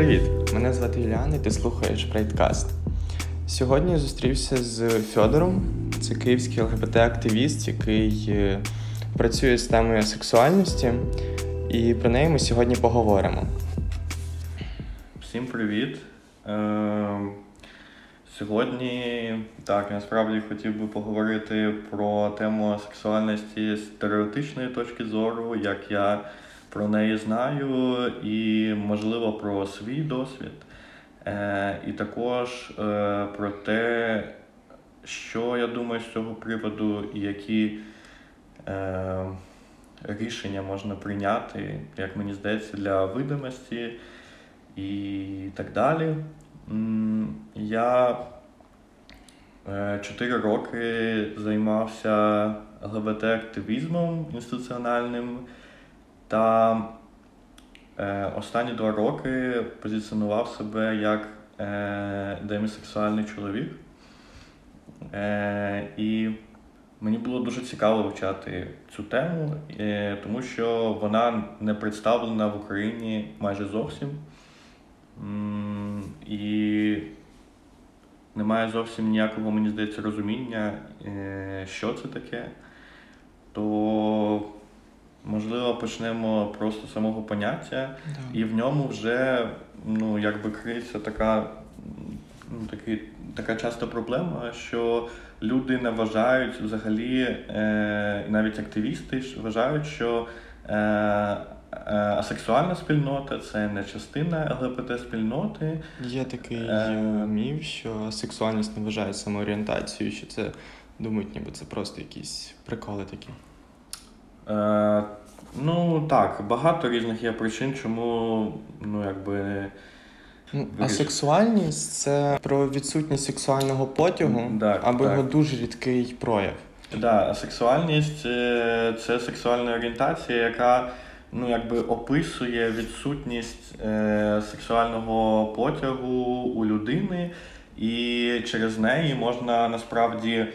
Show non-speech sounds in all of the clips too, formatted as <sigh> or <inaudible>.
привіт! Мене звати Юліан і ти слухаєш Прайдкаст. Сьогодні я зустрівся з Фьодором, це київський ЛГБТ-активіст, який е, працює з темою сексуальності, і про неї ми сьогодні поговоримо. Всім привіт! Е, Сьогодні так, я насправді хотів би поговорити про тему сексуальності з теоретичної точки зору, як я про неї знаю, і, можливо, про свій досвід. Е, І також е, про те, що я думаю з цього приводу, і які е, рішення можна прийняти, як мені здається, для видимості і так далі. Я чотири роки займався ЛГБТ-активізмом інституціональним та е, останні два роки позиціонував себе як е, демісексуальний чоловік. І мені було дуже цікаво вивчати цю тему, тому що вона не представлена в Україні майже зовсім. І немає зовсім ніякого, мені здається, розуміння, е, що це таке, то можливо почнемо просто з самого поняття, да. і в ньому вже ну, якби криється така ну, такий, така часто проблема, що люди не вважають взагалі, е, навіть активісти вважають, що е, Е, асексуальна спільнота це не частина ЛГБТ-спільноти. Є такий е... міф, що сексуальність не вважає самоорієнтацією, що це думають, ніби це просто якісь приколи такі. Е, Ну так, багато різних є причин, чому ну якби. Ну, Асексуальність це про відсутність сексуального потягу так, або так. його дуже рідкий прояв. Так, да, асексуальність це сексуальна орієнтація, яка ну, якби описує відсутність е, сексуального потягу у людини, і через неї можна насправді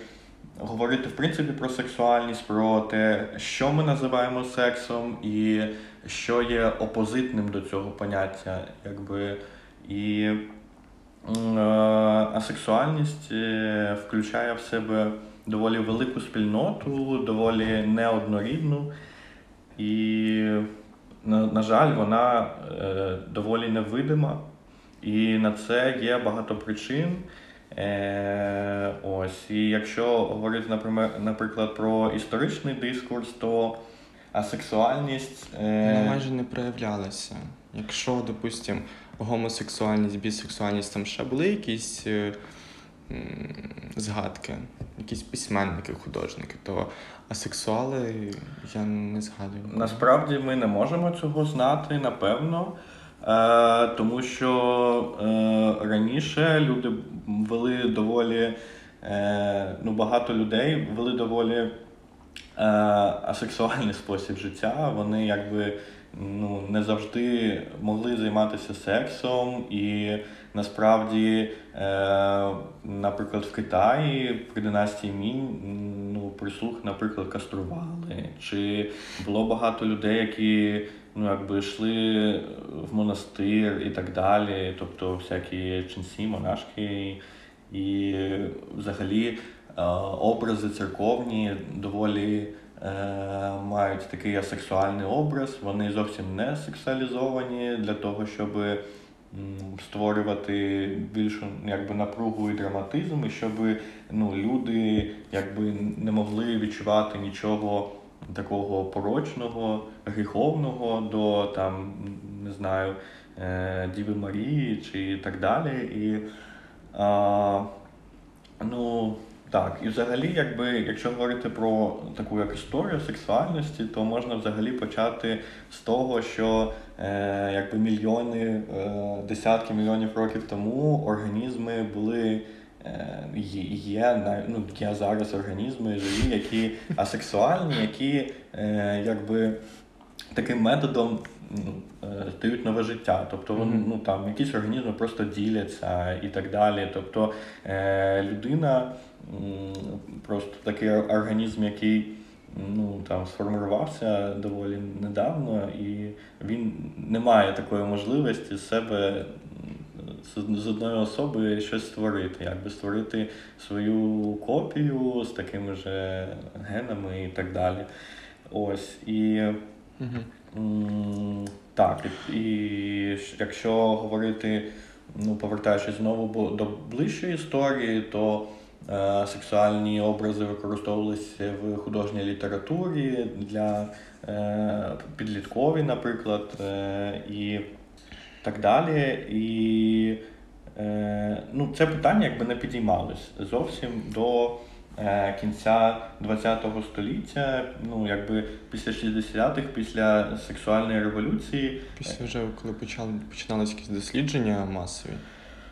говорити в принципі про сексуальність, про те, що ми називаємо сексом, і що є опозитним до цього поняття. Якби. І е, асексуальність е, включає в себе доволі велику спільноту, доволі неоднорідну. І, на, на жаль, вона е, доволі невидима, і на це є багато причин. Е, Ось, І якщо говорити, наприклад, про історичний дискурс, то асексуальність е... вона майже не проявлялася. Якщо, допустимо, гомосексуальність, бісексуальність там ще були якісь. Е, згадки, якісь письменники, художники, то асексуали я не згадую. Насправді ми не можемо цього знати, напевно. Е, Тому що е, раніше люди вели доволі, е, ну багато людей вели доволі асексуальний спосіб життя. Вони якби ну, не завжди могли займатися сексом, і насправді, е, наприклад, в Китаї при династії Мінь ну, прислуг, наприклад, кастрували. Чи було багато людей, які ну, якби йшли в монастир і так далі, тобто всякі ченці, монашки. І взагалі е, образи церковні доволі Е, мають такий асексуальний образ, вони зовсім не сексуалізовані для того, щоб створювати більшу якби, напругу і драматизм, і щоб ну, люди якби, не могли відчувати нічого такого порочного, гріховного до там, не знаю, е, Діви Марії чи так далі. І, а, ну, так, і взагалі, якби, якщо говорити про таку як історію сексуальності, то можна взагалі почати з того, що е, якби мільйони, е, десятки мільйонів років тому організми були. Е, є ну, є зараз організми живі, які асексуальні, які е, якби таким методом ну, е, дають нове життя. Тобто mm-hmm. ну, там якісь організми просто діляться і так далі. Тобто е, людина просто такий організм, який ну, там, сформувався доволі недавно, і він не має такої можливості себе з одної особи щось створити, якби створити свою копію з такими ж генами і так далі. Ось і. Угу. Так, і якщо говорити, ну повертаючись знову до ближчої історії, то е, сексуальні образи використовувалися в художній літературі для е, підліткові, наприклад, е, і так далі. І е, ну, це питання якби не підіймалось зовсім до. Е, кінця ХХ століття, ну якби після 60-х, після сексуальної революції. Після вже коли почали починалися якісь дослідження масові,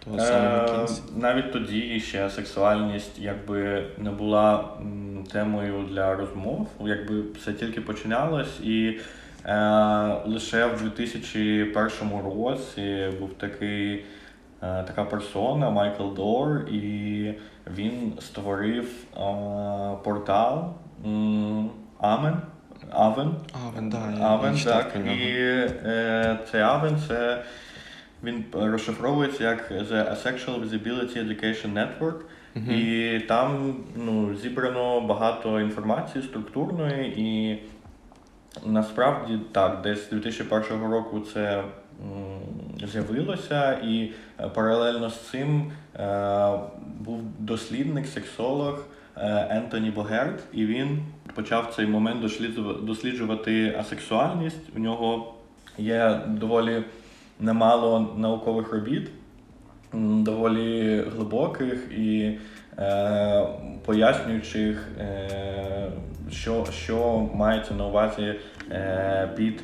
того саме. Навіть тоді ще сексуальність якби не була темою для розмов, якби все тільки починалось і. Е, лише в 2001 році був такий е, така персона Майкл Дор, і він створив е, портал Амен. Авен. Авен, да, Авен, так. І е, цей Авен це він розшифровується як The Asexual Visibility Education Network. Uh-huh. І там ну, зібрано багато інформації структурної, і насправді так, десь з 2001 року це з'явилося, і е, паралельно з цим е, був дослідник, сексолог е, Ентоні Богерт, і він почав цей момент досліджувати асексуальність. У нього є доволі немало наукових робіт, доволі глибоких і е, пояснюючих, е, що що мається на увазі е, під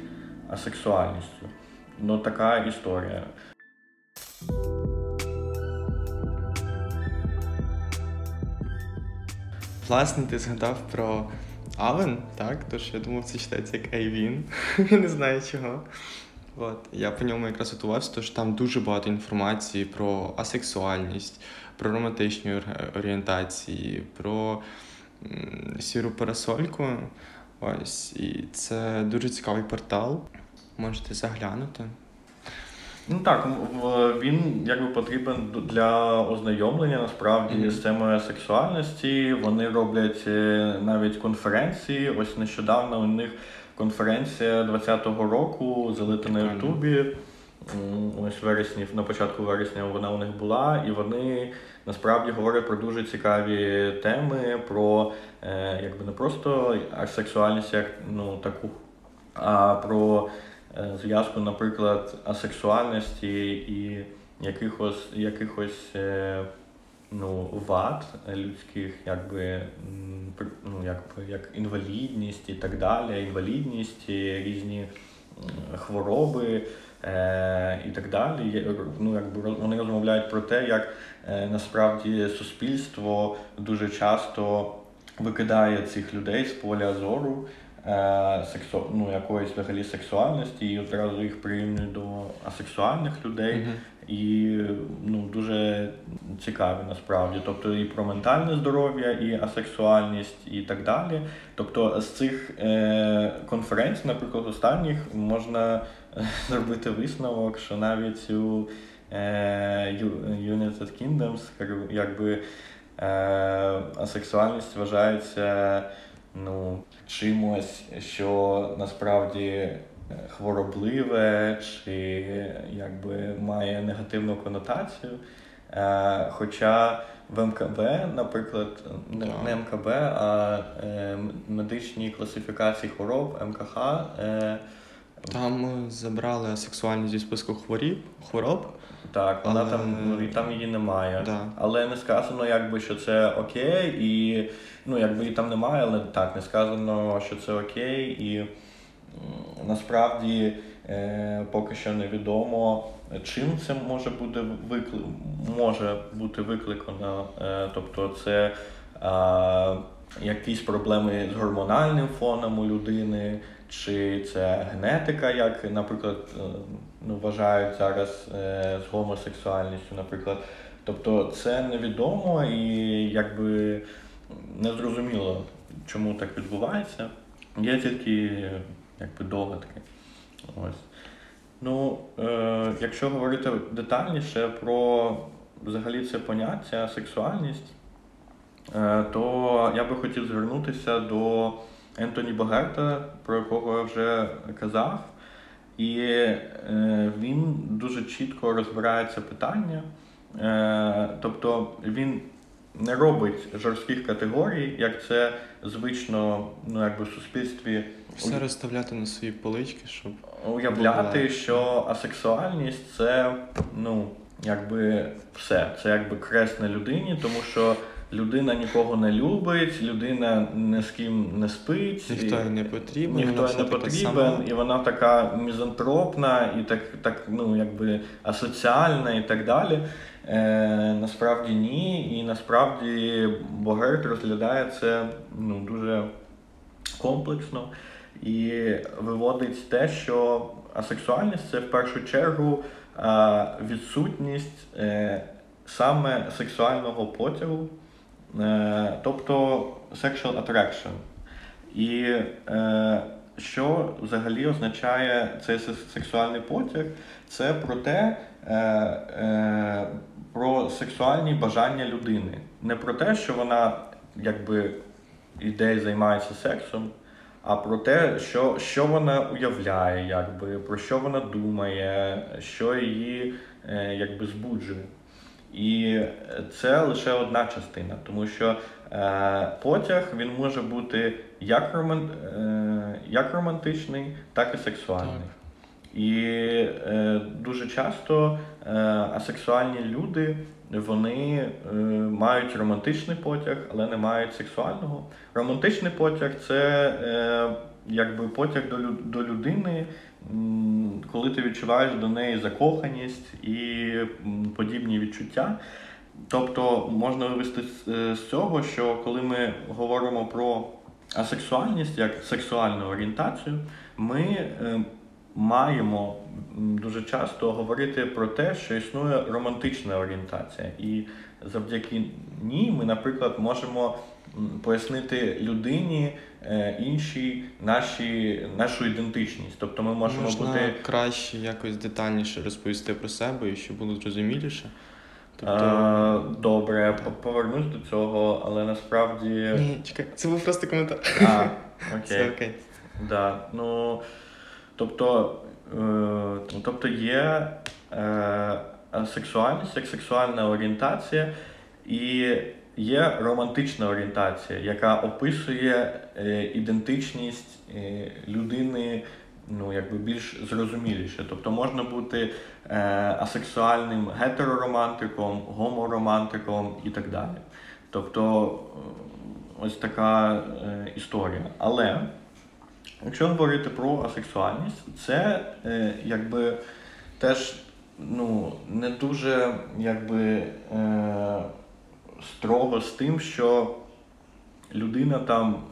асексуальністю. Ну, така історія. Власне, ти згадав про Авен, так? Тож я думав, це читається як Айвін. <laughs> Не знаю чого. От. Я по ньому якраз готувався, тож там дуже багато інформації про асексуальність, про романтичні орієнтації, про сіру парасольку. Ось. І це дуже цікавий портал можете заглянути. Ну так, він якби потрібен для ознайомлення насправді mm-hmm. з темою сексуальності. Вони роблять е, навіть конференції. Ось нещодавно у них конференція 20-го року залита на Ютубі. Ось вересні, на початку вересня вона у них була, і вони насправді говорять про дуже цікаві теми, про е, якби не просто сексуальність як ну таку, а про Е, зв'язку, наприклад, асексуальності і якихось якихось е, ну, вад людських, якби ну, якби як інвалідність і так далі, інвалідність, різні хвороби. Е, і так далі. Ну, якби Вони розмовляють про те, як е, насправді суспільство дуже часто викидає цих людей з поля зору, Е, сексу... ну, якоїсь взагалі сексуальності і одразу їх прирівнюють до асексуальних людей. Mm-hmm. І ну, дуже цікаві насправді. Тобто і про ментальне здоров'я, і асексуальність, і так далі. Тобто з цих е, конференцій, наприклад, останніх, можна е, зробити висновок, що навіть у е, United Kingdoms якби е, асексуальність вважається ну, чимось, що насправді хворобливе чи якби має негативну конотацію. Е, хоча в МКБ, наприклад, не, не МКБ, а е, медичні класифікації хвороб МКХ. Там забрали сексуальність зі списку хворіб, хвороб. Так, вона але... там ну, і там її немає. Да. Але не сказано, якби що це окей, і ну якби її там немає, але так не сказано, що це окей, і насправді е, поки що невідомо, чим це може бути викли... може бути викликано. Е, тобто це е, якісь проблеми з гормональним фоном у людини, чи це генетика, як, наприклад, е, ну, вважають зараз з гомосексуальністю, наприклад. Тобто це невідомо і якби незрозуміло, чому так відбувається. Є тільки якби догадки. Ось. Ну, е, якщо говорити детальніше про взагалі це поняття сексуальність, е, то я би хотів звернутися до Ентоні Багерта, про якого я вже казав. І е, він дуже чітко розбирає це питання. Е, тобто він не робить жорстких категорій, як це звично ну, якби в суспільстві. Все розставляти на свої полички, щоб уявляти, що асексуальність це ну, якби все. Це якби крест на людині, тому що людина нікого не любить, людина ні з ким не спить, ніхто їй не потрібен, ніхто не потрібен, і вона така мізантропна, і так, так ну, якби асоціальна і так далі. Е, Насправді ні. І насправді Богерт розглядає це ну, дуже комплексно і виводить те, що асексуальність це в першу чергу е, відсутність е, саме сексуального потягу, е, тобто sexual attraction. І е, що взагалі означає цей сексуальний потяг? Це про те, е, е, про сексуальні бажання людини. Не про те, що вона якби іде і займається сексом, а про те, що що вона уявляє, якби, про що вона думає, що її е, якби збуджує. І це лише одна частина, тому що е, потяг він може бути як роман, е, як романтичний, так і сексуальний. І е, дуже часто е, асексуальні люди вони е, мають романтичний потяг, але не мають сексуального. Романтичний потяг це е, якби потяг до до людини, коли ти відчуваєш до неї закоханість і подібні відчуття. Тобто можна вивести з цього, що коли ми говоримо про асексуальність як сексуальну орієнтацію, ми е, маємо дуже часто говорити про те, що існує романтична орієнтація, і завдяки ній ми, наприклад, можемо пояснити людині е, іншій наші, нашу ідентичність. Тобто ми можемо Можна бути краще якось детальніше розповісти про себе і щоб було зрозуміліше. Тобто... А, добре, повернусь до цього, але насправді. Ні, чекай, це був просто коментар. А, <laughs> окей. Це окей. Да, ну, Тобто е, тобто є е, сексуальність як сексуальна орієнтація і є романтична орієнтація, яка описує е, ідентичність людини ну, якби більш зрозуміліше. Тобто можна бути е, асексуальним гетероромантиком, гоморомантиком і так далі. Тобто ось така е, історія. Але Якщо говорити про асексуальність, це е, якби теж ну, не дуже якби е, строго з тим, що людина там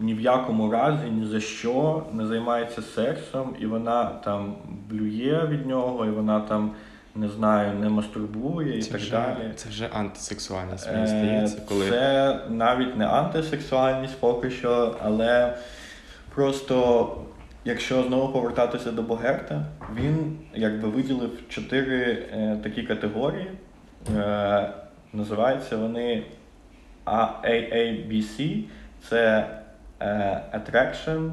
ні в якому разі ні за що не займається сексом, і вона там блює від нього, і вона там. Не знаю, не мастурбує і це так вже, далі. Це вже антисексуальність, мені здається. коли... Це навіть не антисексуальність поки що, але Просто, якщо знову повертатися до Богерта, він якби виділив чотири е, такі категорії. Е, Називаються вони AABC. Це е, Attraction,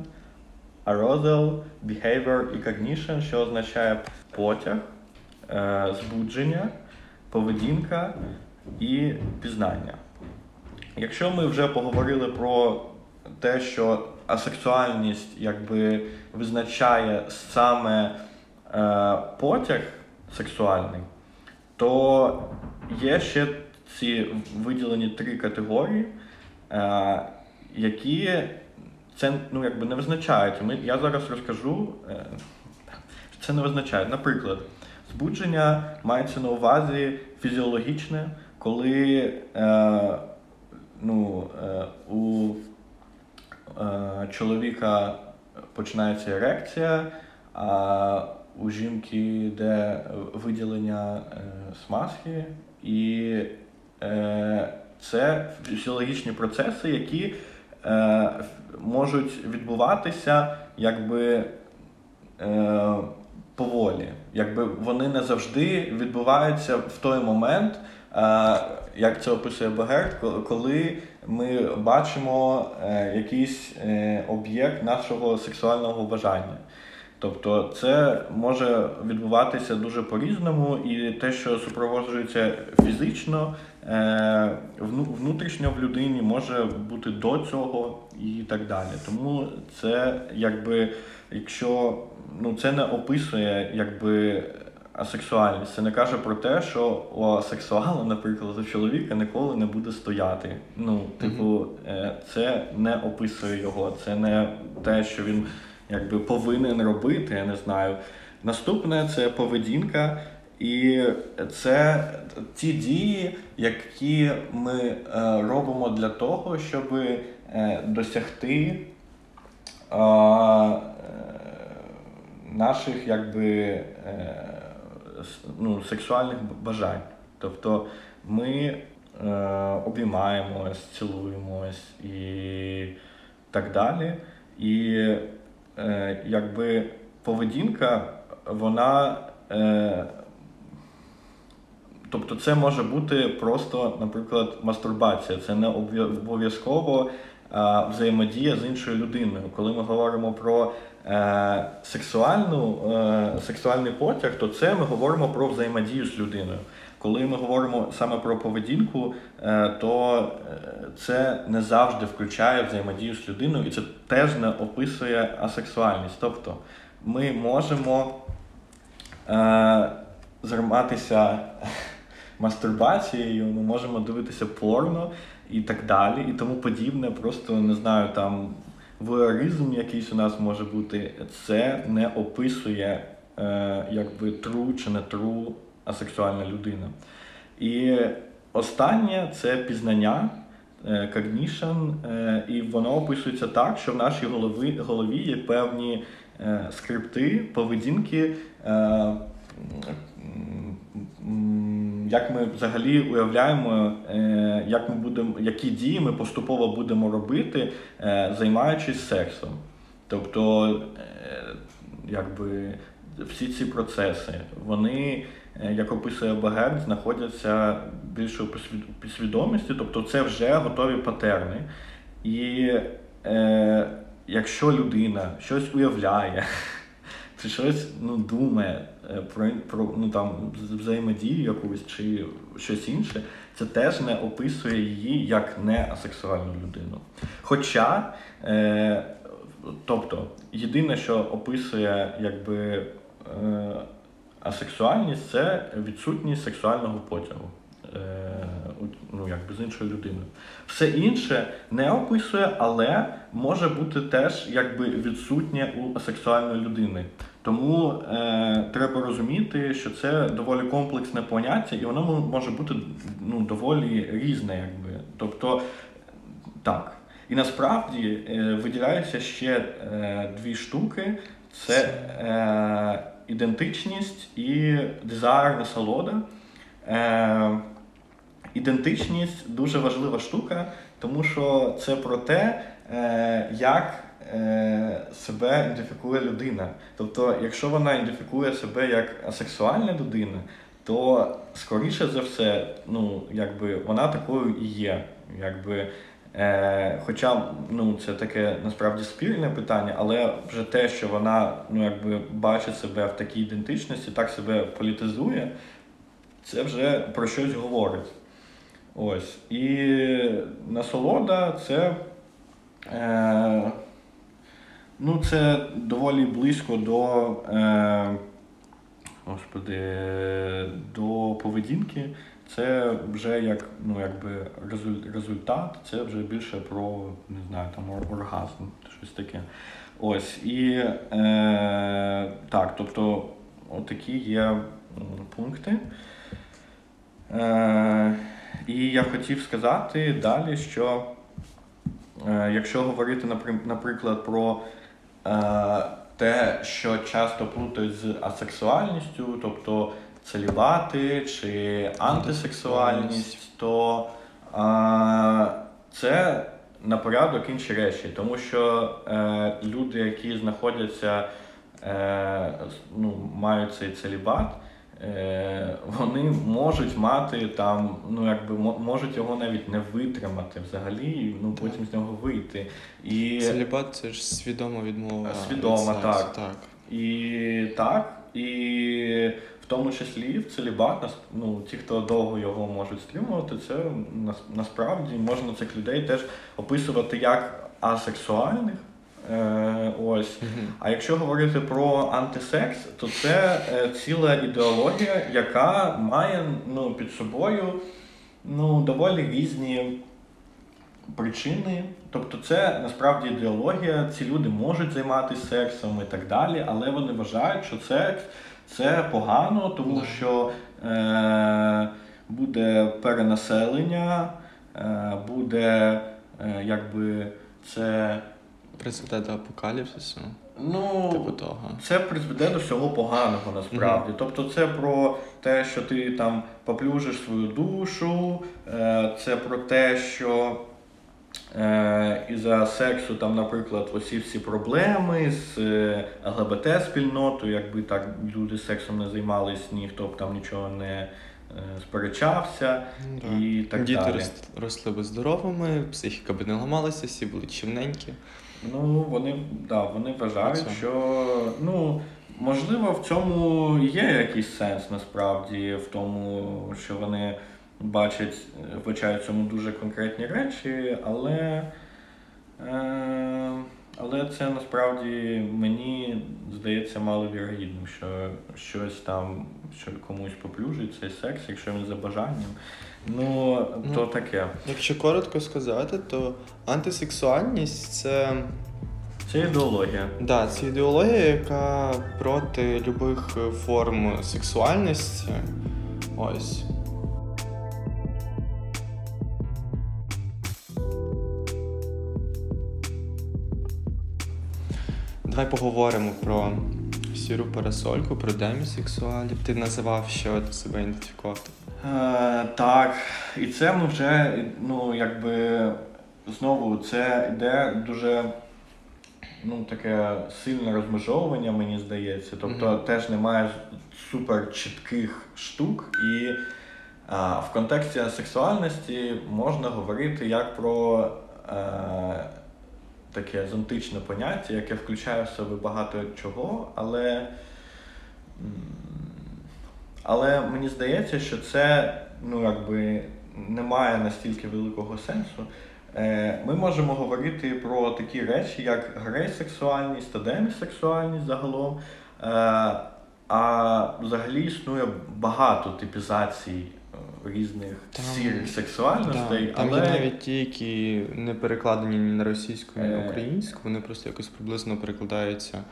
Arousal, Behavior і Cognition, що означає потяг, е, збудження, поведінка і пізнання. Якщо ми вже поговорили про те, що асексуальність якби визначає саме е, потяг сексуальний, то є ще ці виділені три категорії, е, які це ну, якби не визначають. Ми, Я зараз розкажу, е, це не визначає. Наприклад, збудження мається на увазі фізіологічне, коли е, ну, е, у чоловіка починається ерекція, а у жінки йде виділення е, смазки, і е, це фізіологічні процеси, які е, можуть відбуватися якби е, поволі. Якби вони не завжди відбуваються в той момент, е, як це описує Багерт, коли ми бачимо е, якийсь е, об'єкт нашого сексуального бажання. Тобто це може відбуватися дуже по-різному, і те, що супроводжується фізично, е, внутрішньо в людині, може бути до цього і так далі. Тому це якби, якщо ну це не описує якби асексуальність, це не каже про те, що у асексуала, наприклад, у чоловіка ніколи не буде стояти. Ну, типу, е, це не описує його, це не те, що він якби повинен робити, я не знаю. Наступне це поведінка, і це ті дії, які ми е, робимо для того, щоб е, досягти наших якби, ну, сексуальних бажань. Тобто ми обіймаємось, цілуємось і так далі. І е, якби поведінка, вона. Е, Тобто це може бути просто, наприклад, мастурбація. Це не обов'язково е, взаємодія з іншою людиною. Коли ми говоримо про е, сексуальну, е, сексуальний потяг, то це ми говоримо про взаємодію з людиною. Коли ми говоримо саме про поведінку, е, то е, це не завжди включає взаємодію з людиною, і це теж не описує асексуальність. Тобто ми можемо е, займатися <laughs> мастурбацією, ми можемо дивитися порно і так далі, і тому подібне. Просто не знаю, там воєризм якийсь у нас може бути. Це не описує е, якби тру чи не тру асексуальна людина. І останнє це пізнання. Cognition, е, е, і воно описується так, що в нашій голові голові є певні е, скрипти, поведінки, як ми взагалі уявляємо, як ми будемо, які дії ми поступово будемо робити, займаючись сексом. Тобто, якби всі ці процеси, вони Е, як описує Багет, знаходяться більше у підсвідомості, тобто це вже готові патерни. І е, якщо людина щось уявляє, <laughs> чи щось ну, думає е, про про ну, там, взаємодію якусь чи щось інше, це теж не описує її як не асексуальну людину. Хоча, е, тобто, єдине, що описує якби. Е, асексуальність, це відсутність сексуального потягу е, ну, якби з іншою людиною. Все інше не описує, але може бути теж якби відсутнє у асексуальної людини. Тому е, треба розуміти, що це доволі комплексне поняття, і воно може бути ну, доволі різне. якби. Тобто, так. І насправді е, виділяються ще е, дві штуки: це е, ідентичність і дизайр насолода. Е, Ідентичність дуже важлива штука, тому що це про те, е, як е, себе ідентифікує людина. Тобто, якщо вона ідентифікує себе як асексуальна людина, то скоріше за все, ну, якби вона такою і є. Якби Е, Хоча ну, це таке насправді спільне питання, але вже те, що вона ну, якби бачить себе в такій ідентичності, так себе політизує, це вже про щось говорить. Ось. І насолода це е, ну, це доволі близько до е, господи, до поведінки це вже як ну, якби результат, це вже більше про не знаю, там оргазм, щось таке. Ось. І е, так, тобто отакі є пункти. Е, І я хотів сказати далі, що е, якщо говорити, наприклад, про е, те, що часто плутають з асексуальністю, тобто целібати чи антисексуальність, то а, це на порядок інші речі, тому що е, люди, які знаходяться, е, ну, мають цей целібат, е, вони можуть мати там, ну якби можуть його навіть не витримати взагалі, ну потім з нього вийти. І... Целібат це ж свідома відмова. Свідома, так. так. І так. І в тому числі в целібат, ну, ті, хто довго його можуть стримувати, це насправді можна цих людей теж описувати як асексуальних. Е, ось. А якщо говорити про антисекс, то це е, ціла ідеологія, яка має ну, під собою ну, доволі різні причини. Тобто, це насправді ідеологія, ці люди можуть займатися сексом і так далі, але вони вважають, що секс це погано, тому що е, буде перенаселення, е, буде е, якби це. Призведе до апокаліпсису. Ну, типу того. Це призведе до всього поганого насправді. Mm-hmm. Тобто це про те, що ти там поплюжиш свою душу, е, це про те, що Е, і за сексу, там, наприклад, оці всі проблеми з е, ЛГБТ-спільнотою, якби так люди сексом не займалися, ніхто б там нічого не сперечався. Mm, і так Діти далі. росли би здоровими, психіка би не ламалася, всі були чимненькі. Ну, вони да, вони вважають, що ну, можливо в цьому є якийсь сенс насправді, в тому, що вони бачать, вбачають цьому дуже конкретні речі, але е, але це насправді мені здається маловірогідним, що щось там, що комусь поплюжить цей секс, якщо він за бажанням. Ну, ну то таке. Якщо коротко сказати, то антисексуальність це. Це ідеологія. Так, да, це ідеологія, яка проти любих форм сексуальності. Ось. Давай поговоримо про сіру парасольку, про демісексуалів. Ти називав, що ти себе ідентифікував? Е, Так, і це ми вже, ну, якби знову це йде дуже ну, таке сильне розмежовування, мені здається. Тобто mm-hmm. теж немає супер чітких штук. І а, в контексті сексуальності можна говорити як про. Е, таке зонтичне поняття, яке включає в себе багато чого, але але мені здається, що це ну, якби не має настільки великого сенсу. Е, ми можемо говорити про такі речі, як грейсексуальність та демісексуальність загалом. Е, а взагалі існує багато типізацій різних там, сірих сексуальностей. Да, там але... є навіть ті, які не перекладені ні на російську, ні на е. українську, вони просто якось приблизно перекладаються.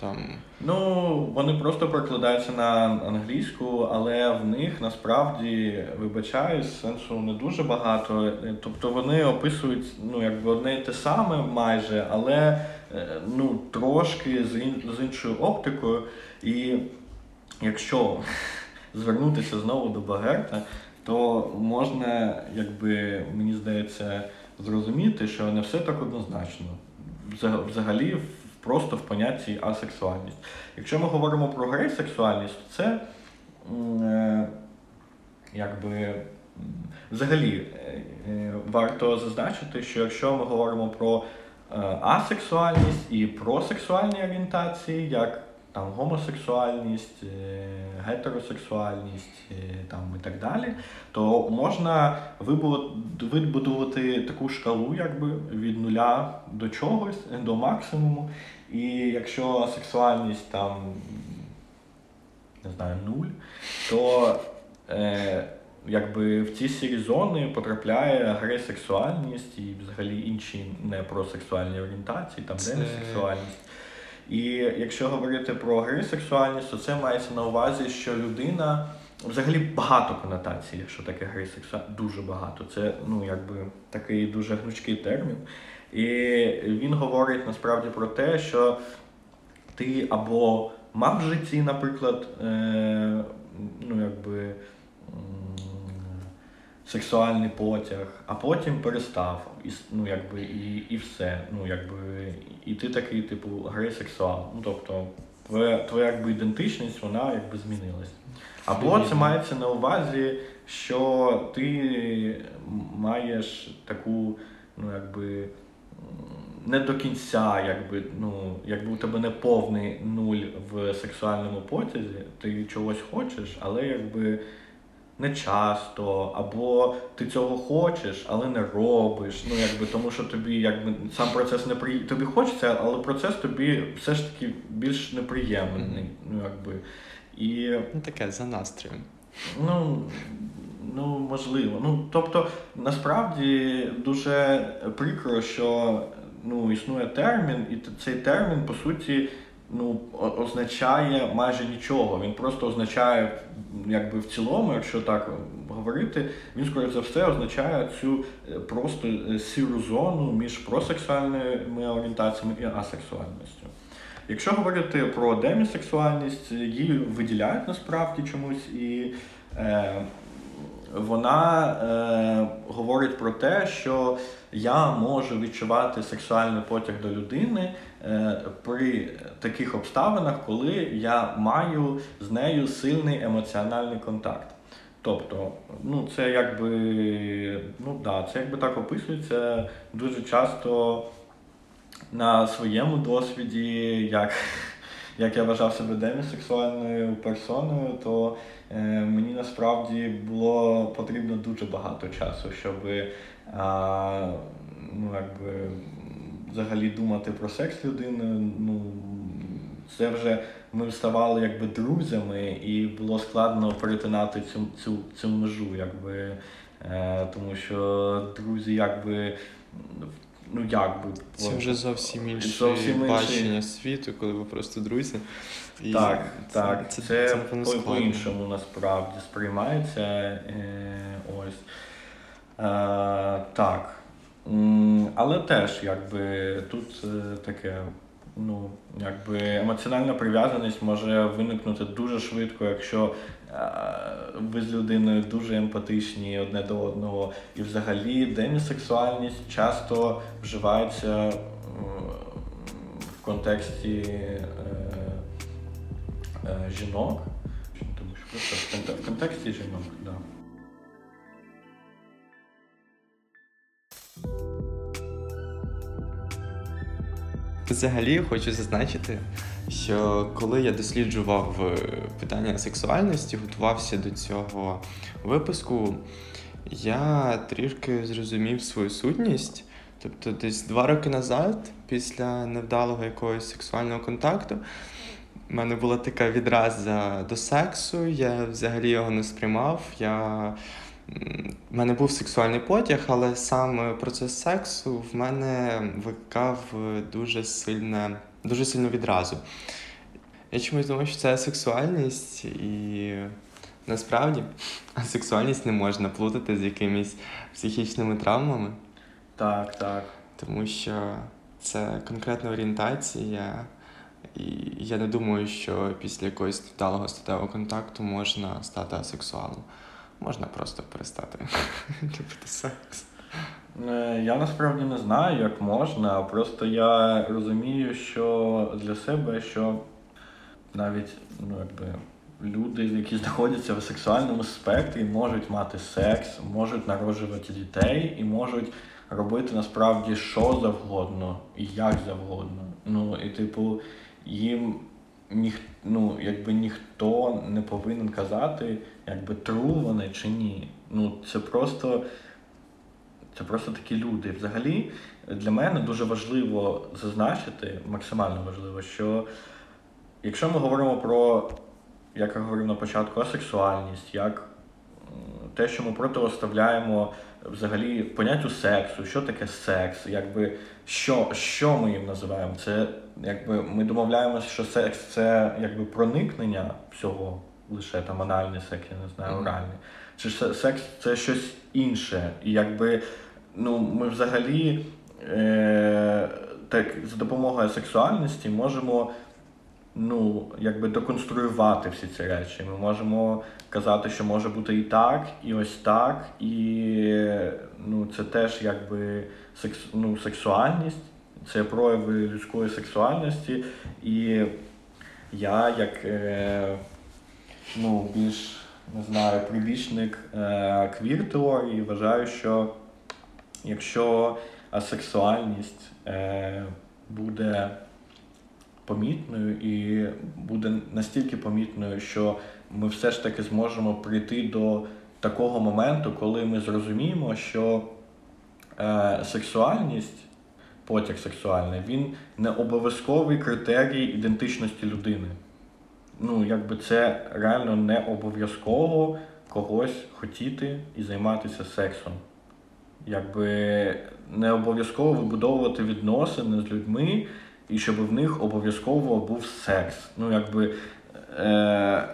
Там... Ну, вони просто перекладаються на англійську, але в них насправді вибачаю, сенсу не дуже багато. Тобто вони описують ну, якби одне і те саме майже, але е, ну, трошки з, ін... з іншою оптикою. І якщо <laughs> звернутися знову до Багерта, то можна, якби мені здається, зрозуміти, що не все так однозначно. Взагалі, просто в понятті асексуальність. Якщо ми говоримо про грейсексуальність, то це е, якби. Взагалі е, е, варто зазначити, що якщо ми говоримо про асексуальність і про сексуальні орієнтації, як там гомосексуальність, е, гетеросексуальність е, там і так далі, то можна вибудувати таку шкалу якби від нуля до чогось, до максимуму. І якщо сексуальність там не знаю, нуль, то е, якби в ці сірі зони потрапляє агресексуальність і взагалі інші непросексуальні орієнтації, там Це... демісексуальність. І якщо говорити про грисексуальність, то це мається на увазі, що людина взагалі багато конотацій, що таке грисексуальність, дуже багато. Це ну якби такий дуже гнучкий термін. І він говорить насправді про те, що ти або мав в житті, наприклад, е, ну якби сексуальний потяг, а потім перестав. І, ну, якби, і, і все. Ну, якби, І ти такий, типу, graysexual. Ну, тобто, твоя твоя якби, ідентичність вона якби змінилась. Або це мається на увазі, що ти маєш таку, ну, якби. Не до кінця, якби ну, якби у тебе не повний нуль в сексуальному потязі, ти чогось хочеш, але якби не часто, або ти цього хочеш, але не робиш. Ну якби тому, що тобі якби сам процес не при... тобі хочеться, але процес тобі все ж таки більш неприємний. Mm-hmm. Ну якби і ну таке за настроєм. Ну ну можливо. Ну тобто, насправді дуже прикро, що ну існує термін, і цей термін по суті ну, означає майже нічого. Він просто означає, якби в цілому, якщо так говорити, він, скоріше за все, означає цю е, просто е, сіру зону між просексуальними орієнтаціями і асексуальністю. Якщо говорити про демісексуальність, її виділяють насправді чомусь і. Е, вона е, говорить про те, що я можу відчувати сексуальний потяг до людини е, при таких обставинах, коли я маю з нею сильний емоціональний контакт. Тобто, ну це якби ну да, це якби так описується дуже часто на своєму досвіді, як як я вважав себе демісексуальною персоною, то мені насправді було потрібно дуже багато часу, щоб ну, якби, взагалі думати про секс людини. Ну, це вже ми ставали якби друзями, і було складно перетинати цю цю, цю межу, якби, е, тому що друзі якби ну як би. Це вже зовсім інше зовсім бачення інший. світу, коли ви просто друзі. І так, це, так. Це, це, це по-іншому насправді сприймається. Е, ось. Е, так. Але теж, якби тут е, таке. Ну, якби емоціональна прив'язаність може виникнути дуже швидко, якщо ви з людиною дуже емпатичні одне до одного. І взагалі демісексуальність часто вживається в контексті е, е, жінок. Тому що в контексті жінок, так. Да. Взагалі хочу зазначити, що коли я досліджував е, питання сексуальності, готувався до цього випуску, я трішки зрозумів свою сутність. Тобто, десь два роки назад, після невдалого якогось сексуального контакту, в мене була така відраза до сексу, я взагалі його не сприймав. Я в мене був сексуальний потяг, але сам процес сексу в мене викликав дуже сильне, дуже сильно відразу. Я чомусь думаю, що це сексуальність, і насправді <laughs> сексуальність не можна плутати з якимись психічними травмами. Так, так. Тому що це конкретна орієнтація, і я не думаю, що після якогось вдалого статевого контакту можна стати асексуалом можна просто перестати <laughs> любити секс. Е, я насправді не знаю, як можна, просто я розумію, що для себе, що навіть ну, якби, люди, які знаходяться в сексуальному спектрі, можуть мати секс, можуть народжувати дітей і можуть робити насправді що завгодно і як завгодно. Ну, і, типу, їм ніх, ну, якби ніхто не повинен казати, якби тру вони чи ні. Ну, Це просто це просто такі люди. Взагалі, для мене дуже важливо зазначити, максимально важливо, що якщо ми говоримо про, як я говорив на початку, асексуальність, як те, що ми протиставляємо взагалі поняттю сексу, що таке секс, якби що що ми їм називаємо? Це якби ми домовляємося, що секс це якби проникнення всього, лише там анальний секс, я не знаю, оральний. Чи секс це щось інше. І якби ну, ми взагалі е, так, за допомогою сексуальності можемо ну, якби деконструювати всі ці речі. Ми можемо казати, що може бути і так, і ось так, і ну, це теж якби секс, ну, сексуальність, це прояви людської сексуальності. І я як е, ну, більш не знаю, прибічник е, квір теорії вважаю, що якщо асексуальність е, буде помітною і буде настільки помітною, що ми все ж таки зможемо прийти до такого моменту, коли ми зрозуміємо, що е, сексуальність, потяг сексуальний, він не обов'язковий критерій ідентичності людини. Ну, якби це реально не обов'язково когось хотіти і займатися сексом. Якби не обов'язково вибудовувати відносини з людьми, і щоб в них обов'язково був секс. Ну, якби, е,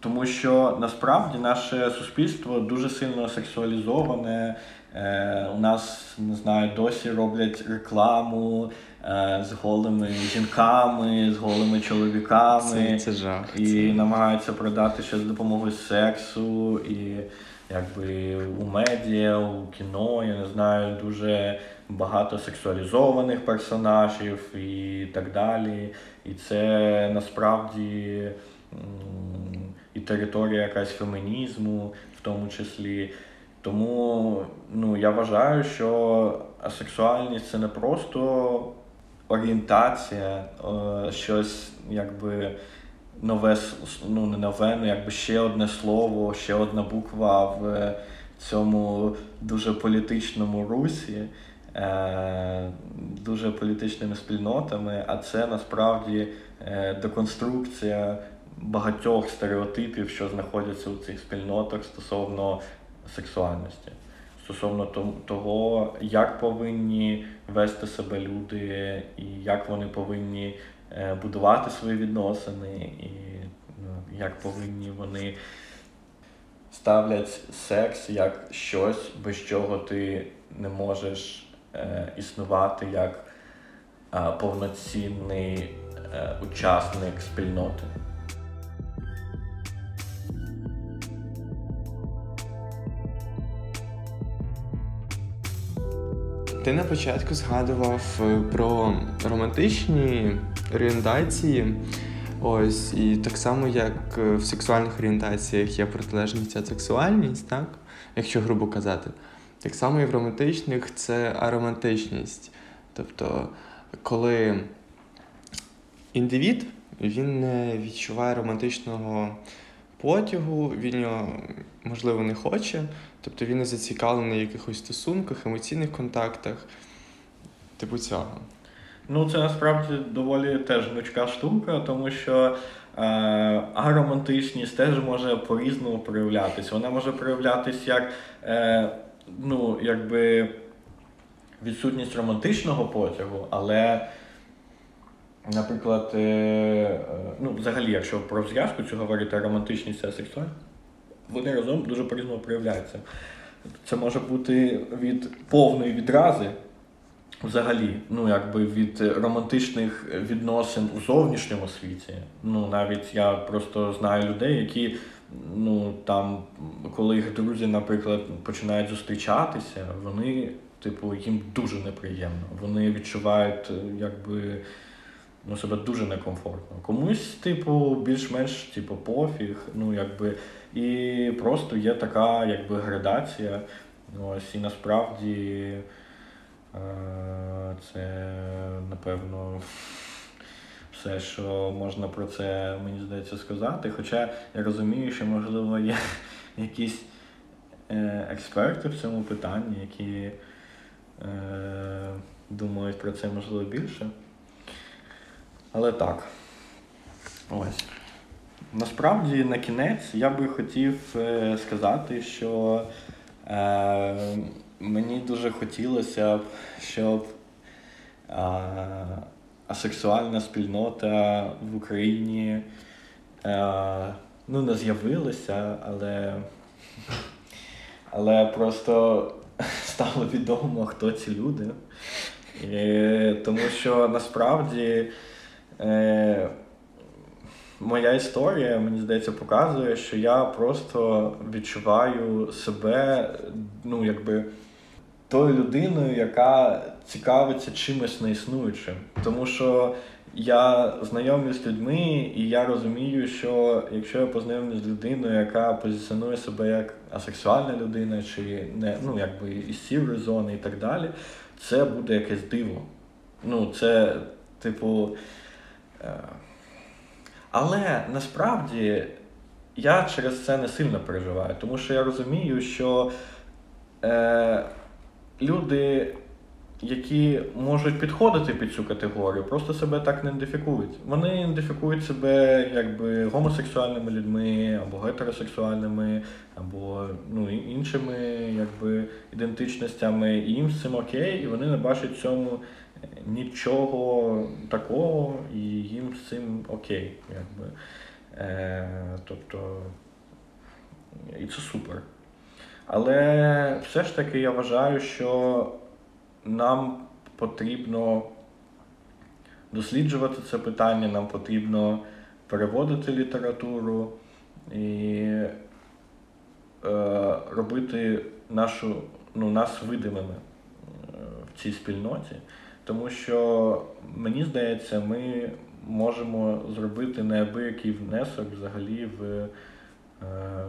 Тому що насправді наше суспільство дуже сильно сексуалізоване. Е, У нас не знаю, досі роблять рекламу з голими жінками, з голими чоловіками це, це жах. і це... намагаються продати ще з допомогою сексу, і якби у медіа, у кіно, я не знаю, дуже багато сексуалізованих персонажів і так далі. І це насправді і територія якась фемінізму, в тому числі. Тому ну, я вважаю, що асексуальність це не просто орієнтація, е, щось якби нове, ну не нове, ну якби ще одне слово, ще одна буква в цьому дуже політичному русі, е, дуже політичними спільнотами, а це насправді е, деконструкція багатьох стереотипів, що знаходяться у цих спільнотах стосовно сексуальності. Стосовно того, як повинні вести себе люди, і як вони повинні Е, будувати свої відносини, і ну, як повинні вони ставлять секс як щось, без чого ти не можеш е, існувати як повноцінний е, учасник спільноти. Ти на початку згадував е, про романтичні орієнтації. Ось, і так само, як е, в сексуальних орієнтаціях є протилежність ця сексуальність, так? якщо грубо казати, так само і в романтичних це аромантичність. Тобто, коли індивід він не відчуває романтичного потягу, він його, можливо, не хоче, тобто він не зацікавлений в якихось стосунках, емоційних контактах, типу цього. Ну, це насправді доволі теж гнучка штука, тому що е, аромантичність теж може по-різному проявлятися. Вона може проявлятися як е, ну, якби відсутність романтичного потягу, але, наприклад, е, е, ну, взагалі, якщо про зв'язку цю говорити, романтичність та сексуальність, вони разом дуже по-різному проявляються. Це може бути від повної відрази. Взагалі, ну якби від романтичних відносин у зовнішньому світі. Ну навіть я просто знаю людей, які ну там, коли їх друзі, наприклад, починають зустрічатися, вони, типу, їм дуже неприємно. Вони відчувають, якби ну, себе дуже некомфортно. Комусь, типу, більш-менш типу, пофіг, ну якби, і просто є така якби градація. Ось і насправді. Це, напевно, все, що можна про це, мені здається, сказати. Хоча я розумію, що, можливо, є якісь е, експерти в цьому питанні, які е, думають про це можливо більше. Але так. Ось. Насправді, на кінець, я би хотів е, сказати, що е, Мені дуже хотілося б, щоб а, асексуальна спільнота в Україні а, ну, не з'явилася, але але просто <laughs> стало відомо, хто ці люди. І, Тому що насправді е, моя історія, мені здається, показує, що я просто відчуваю себе, ну, якби. Тою людиною, яка цікавиться чимось неіснуючим. Тому що я знайомлюсь з людьми, і я розумію, що якщо я познайомлюсь з людиною, яка позиціонує себе як асексуальна людина, чи не ну якби із сірої зони і так далі, це буде якесь диво. Ну, це, типу. Е... Але насправді я через це не сильно переживаю, тому що я розумію, що е, люди які можуть підходити під цю категорію, просто себе так не ідентифікують. Вони ідентифікують себе якби гомосексуальними людьми, або гетеросексуальними, або ну, іншими якби, ідентичностями, і їм з цим окей, і вони не бачать цьому нічого такого, і їм з цим окей. Якби. Е, Тобто, і це супер. Але все ж таки я вважаю, що нам потрібно досліджувати це питання, нам потрібно переводити літературу і е, робити нашу, ну, нас видимими е, в цій спільноті. Тому що, мені здається, ми можемо зробити неабиякий внесок взагалі в е,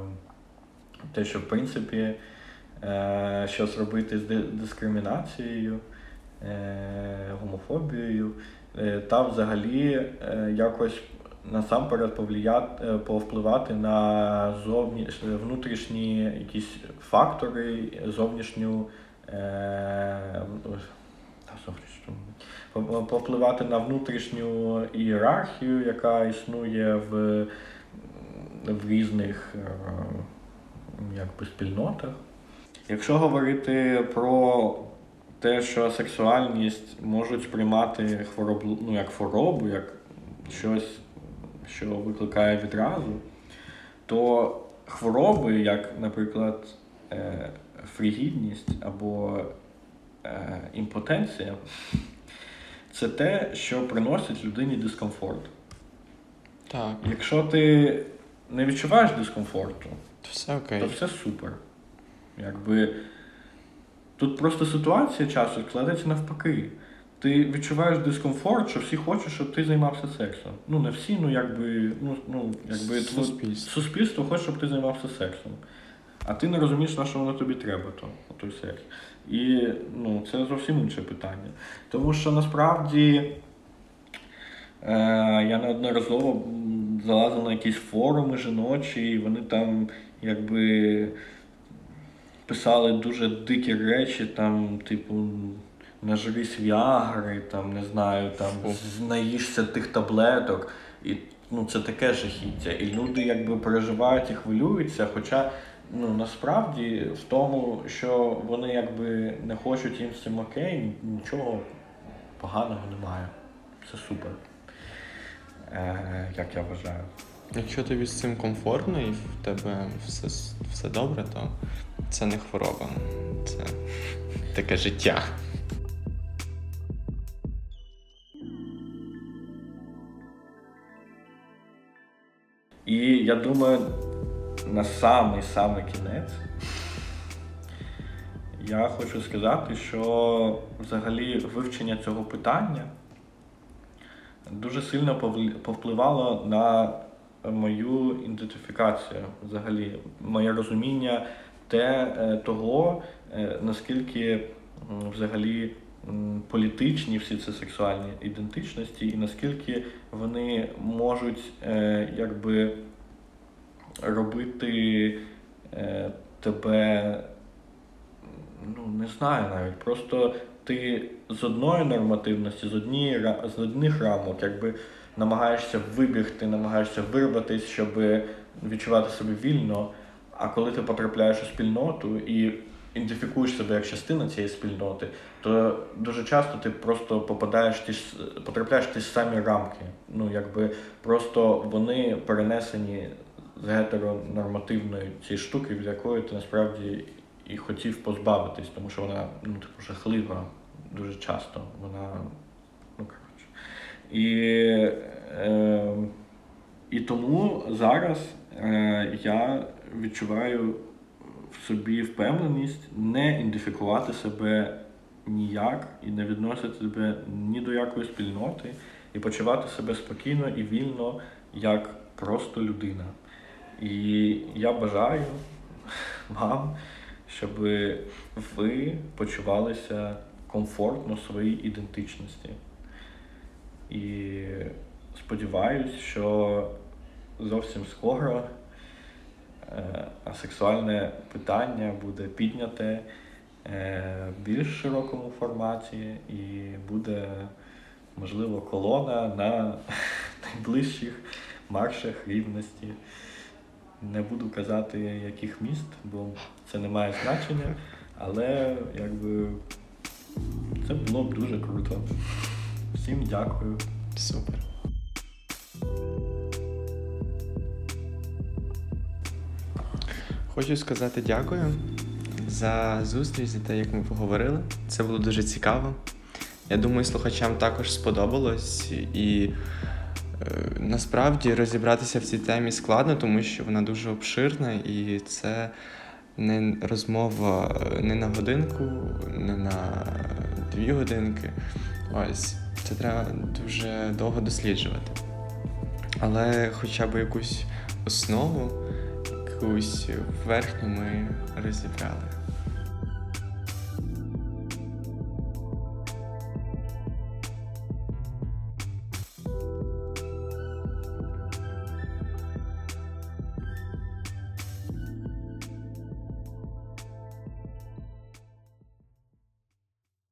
те, що в принципі. Е, щось робити з дискримінацією, е, гомофобією, е, та взагалі якось насамперед повпливати на зовні, внутрішні якісь фактори, зовнішню повпливати на внутрішню ієрархію, яка існує в в різних якби, спільнотах. Якщо говорити про те, що сексуальність можуть сприймати хворобу, ну, як хворобу, як щось, що викликає відразу, то хвороби, як, наприклад, е, фригідність або е, імпотенція, це те, що приносить людині дискомфорт. Так. Якщо ти не відчуваєш дискомфорту, то все окей. то все супер. Якби Тут просто ситуація часу складається навпаки. Ти відчуваєш дискомфорт, що всі хочуть, щоб ти займався сексом. Ну, не всі, ну якби ну, ну, якби суспільство. суспільство хоче, щоб ти займався сексом. А ти не розумієш, на що воно тобі треба, то, той секс. І ну, це зовсім інше питання. Тому що насправді е, я неодноразово залазив на якісь форуми жіночі, і вони там якби писали дуже дикі речі, там, типу, нажрись віагри, там, не знаю, там, наїшся тих таблеток. І ну, це таке жахіття. І люди якби переживають і хвилюються. Хоча ну, насправді в тому, що вони якби не хочуть їм з цим окей, нічого поганого немає. Це супер. Е, Як я вважаю. Якщо тобі з цим комфортно і в тебе все все добре, то це не хвороба, це таке життя. І я думаю, на самий-самий кінець. Я хочу сказати, що взагалі вивчення цього питання дуже сильно повпливало на мою ідентифікацію, взагалі, моє розуміння те, е, того, е, наскільки взагалі політичні всі ці сексуальні ідентичності, і наскільки вони можуть е, якби робити тебе, ну не знаю навіть, просто ти з одної нормативності, з однієї з одних рамок, якби намагаєшся вибігти, намагаєшся вирватися, щоб відчувати себе вільно. А коли ти потрапляєш у спільноту і ідентифікуєш себе як частина цієї спільноти, то дуже часто ти просто попадаєш ті ж потрапляєш ті ж самі рамки. Ну якби просто вони перенесені гетеронормативної цієї штуки, від якої ти насправді і хотів позбавитись, тому що вона ну, типу, жахлива дуже часто. Вона, ну коротше. І, е, і тому зараз е, я відчуваю в собі впевненість не ідентифікувати себе ніяк і не відносити себе ні до якої спільноти, і почувати себе спокійно і вільно як просто людина. І я бажаю вам, щоб ви почувалися комфортно в своїй ідентичності. І сподіваюсь, що зовсім скоро е, сексуальне питання буде підняте е, в більш широкому форматі і буде, можливо, колона на <laughs> найближчих маршах рівності. Не буду казати, яких міст, бо це не має значення, але якби це було б дуже круто. Всім дякую. Супер. Хочу сказати дякую за зустріч, за те, як ми поговорили. Це було дуже цікаво. Я думаю, слухачам також сподобалось. І насправді розібратися в цій темі складно, тому що вона дуже обширна, і це не розмова не на годинку, не на дві годинки. Ось, це треба дуже довго досліджувати. Але хоча б якусь основу, якусь верхню ми розібрали.